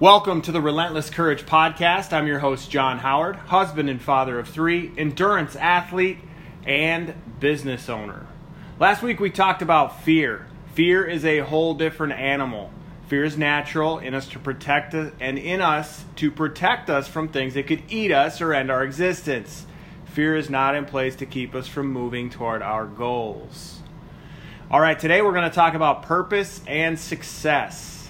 Welcome to the Relentless Courage Podcast. I'm your host, John Howard, husband and father of three, endurance athlete, and business owner. Last week we talked about fear. Fear is a whole different animal. Fear is natural in us to protect us and in us to protect us from things that could eat us or end our existence. Fear is not in place to keep us from moving toward our goals. All right, today we're going to talk about purpose and success.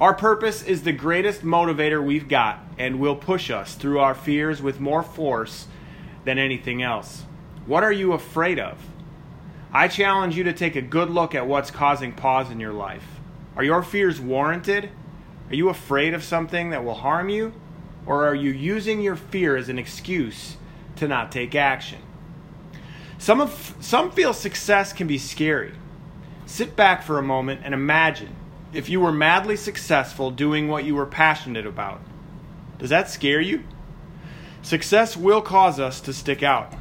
Our purpose is the greatest motivator we've got and will push us through our fears with more force than anything else. What are you afraid of? I challenge you to take a good look at what's causing pause in your life. Are your fears warranted? Are you afraid of something that will harm you? Or are you using your fear as an excuse to not take action? Some, of, some feel success can be scary. Sit back for a moment and imagine if you were madly successful doing what you were passionate about. Does that scare you? Success will cause us to stick out.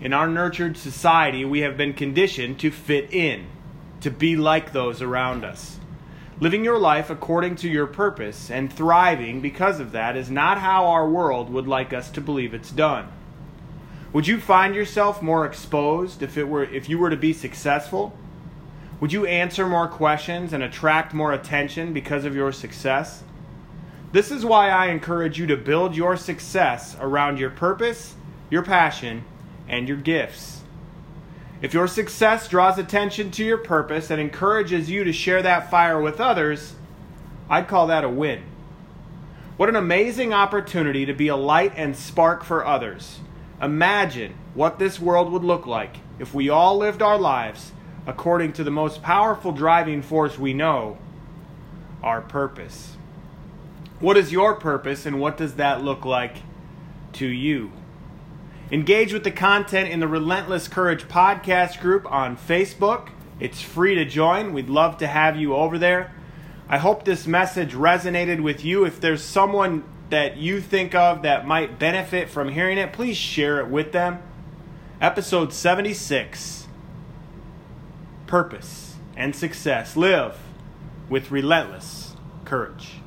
In our nurtured society, we have been conditioned to fit in, to be like those around us. Living your life according to your purpose and thriving because of that is not how our world would like us to believe it's done. Would you find yourself more exposed if it were if you were to be successful? Would you answer more questions and attract more attention because of your success? This is why I encourage you to build your success around your purpose, your passion, and your gifts. If your success draws attention to your purpose and encourages you to share that fire with others, I'd call that a win. What an amazing opportunity to be a light and spark for others. Imagine what this world would look like if we all lived our lives according to the most powerful driving force we know our purpose. What is your purpose and what does that look like to you? Engage with the content in the Relentless Courage podcast group on Facebook. It's free to join. We'd love to have you over there. I hope this message resonated with you. If there's someone that you think of that might benefit from hearing it, please share it with them. Episode 76 purpose, and success. Live with relentless courage.